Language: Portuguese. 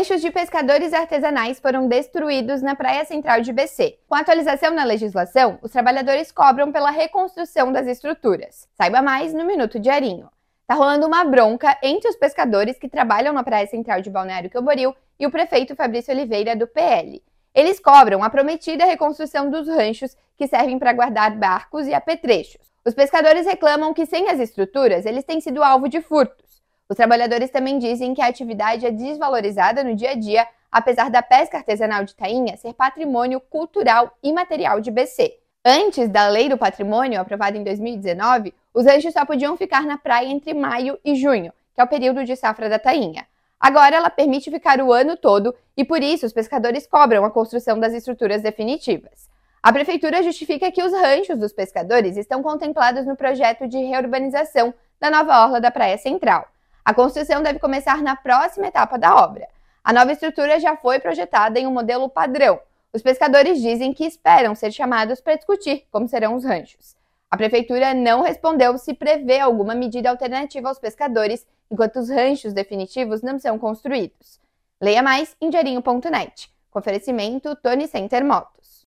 Ranchos de pescadores artesanais foram destruídos na Praia Central de BC. Com a atualização na legislação, os trabalhadores cobram pela reconstrução das estruturas. Saiba mais no Minuto Diarinho. Tá rolando uma bronca entre os pescadores que trabalham na Praia Central de Balneário Camboriú e o prefeito Fabrício Oliveira do PL. Eles cobram a prometida reconstrução dos ranchos que servem para guardar barcos e apetrechos. Os pescadores reclamam que sem as estruturas eles têm sido alvo de furtos. Os trabalhadores também dizem que a atividade é desvalorizada no dia a dia, apesar da pesca artesanal de tainha ser patrimônio cultural e material de BC. Antes da Lei do Patrimônio, aprovada em 2019, os ranchos só podiam ficar na praia entre maio e junho, que é o período de safra da tainha. Agora ela permite ficar o ano todo e por isso os pescadores cobram a construção das estruturas definitivas. A prefeitura justifica que os ranchos dos pescadores estão contemplados no projeto de reurbanização da nova orla da Praia Central. A construção deve começar na próxima etapa da obra. A nova estrutura já foi projetada em um modelo padrão. Os pescadores dizem que esperam ser chamados para discutir como serão os ranchos. A prefeitura não respondeu se prevê alguma medida alternativa aos pescadores enquanto os ranchos definitivos não são construídos. Leia mais em diarinho.net. Com oferecimento Tony Center Motos.